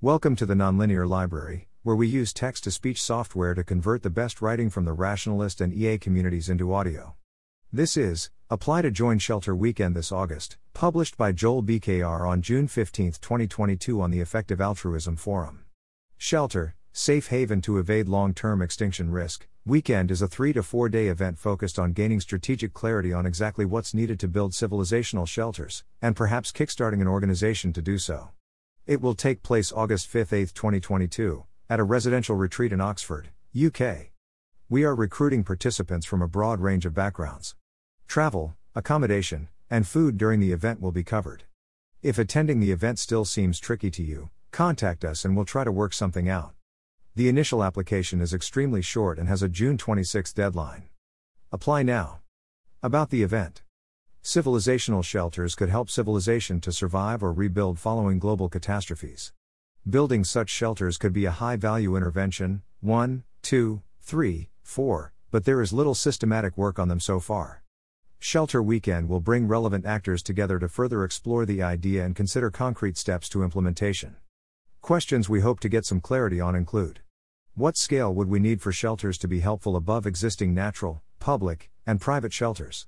Welcome to the Nonlinear Library, where we use text to speech software to convert the best writing from the rationalist and EA communities into audio. This is Apply to Join Shelter Weekend this August, published by Joel BKR on June 15, 2022, on the Effective Altruism Forum. Shelter, Safe Haven to Evade Long Term Extinction Risk, Weekend is a three to four day event focused on gaining strategic clarity on exactly what's needed to build civilizational shelters, and perhaps kickstarting an organization to do so. It will take place August 5 8, 2022, at a residential retreat in Oxford, UK. We are recruiting participants from a broad range of backgrounds. Travel, accommodation, and food during the event will be covered. If attending the event still seems tricky to you, contact us and we'll try to work something out. The initial application is extremely short and has a June 26 deadline. Apply now. About the event. Civilizational shelters could help civilization to survive or rebuild following global catastrophes. Building such shelters could be a high value intervention 1, 2, 3, 4, but there is little systematic work on them so far. Shelter Weekend will bring relevant actors together to further explore the idea and consider concrete steps to implementation. Questions we hope to get some clarity on include What scale would we need for shelters to be helpful above existing natural, public, and private shelters?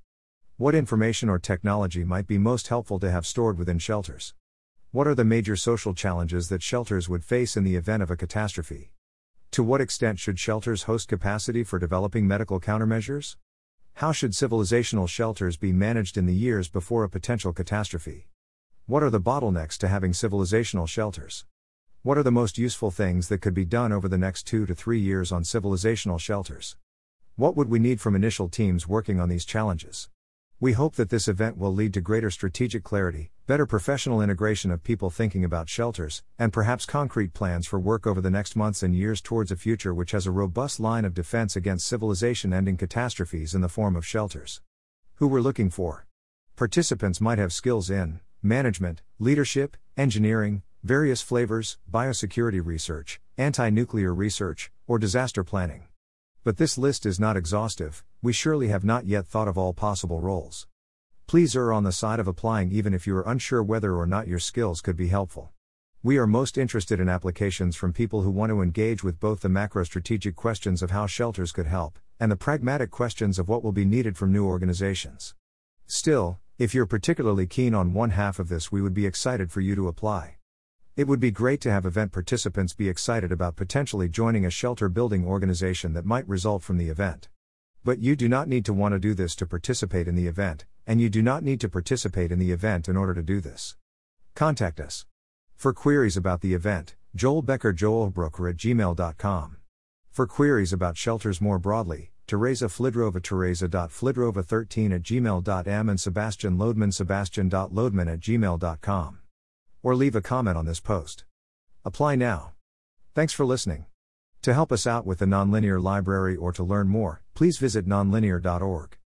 What information or technology might be most helpful to have stored within shelters? What are the major social challenges that shelters would face in the event of a catastrophe? To what extent should shelters host capacity for developing medical countermeasures? How should civilizational shelters be managed in the years before a potential catastrophe? What are the bottlenecks to having civilizational shelters? What are the most useful things that could be done over the next two to three years on civilizational shelters? What would we need from initial teams working on these challenges? We hope that this event will lead to greater strategic clarity, better professional integration of people thinking about shelters, and perhaps concrete plans for work over the next months and years towards a future which has a robust line of defense against civilization ending catastrophes in the form of shelters. Who we're looking for. Participants might have skills in management, leadership, engineering, various flavors, biosecurity research, anti nuclear research, or disaster planning. But this list is not exhaustive, we surely have not yet thought of all possible roles. Please err on the side of applying even if you are unsure whether or not your skills could be helpful. We are most interested in applications from people who want to engage with both the macro strategic questions of how shelters could help, and the pragmatic questions of what will be needed from new organizations. Still, if you're particularly keen on one half of this, we would be excited for you to apply. It would be great to have event participants be excited about potentially joining a shelter building organization that might result from the event. But you do not need to want to do this to participate in the event, and you do not need to participate in the event in order to do this. Contact us. For queries about the event, Joel Becker Joelbroker at gmail.com. For queries about shelters more broadly, Teresa Flidrova Teresa.flidrova13 at gmail.m and Sebastian Lodemann Sebastian.lodemann at gmail.com or leave a comment on this post. Apply now. Thanks for listening. To help us out with the Nonlinear Library or to learn more, please visit nonlinear.org.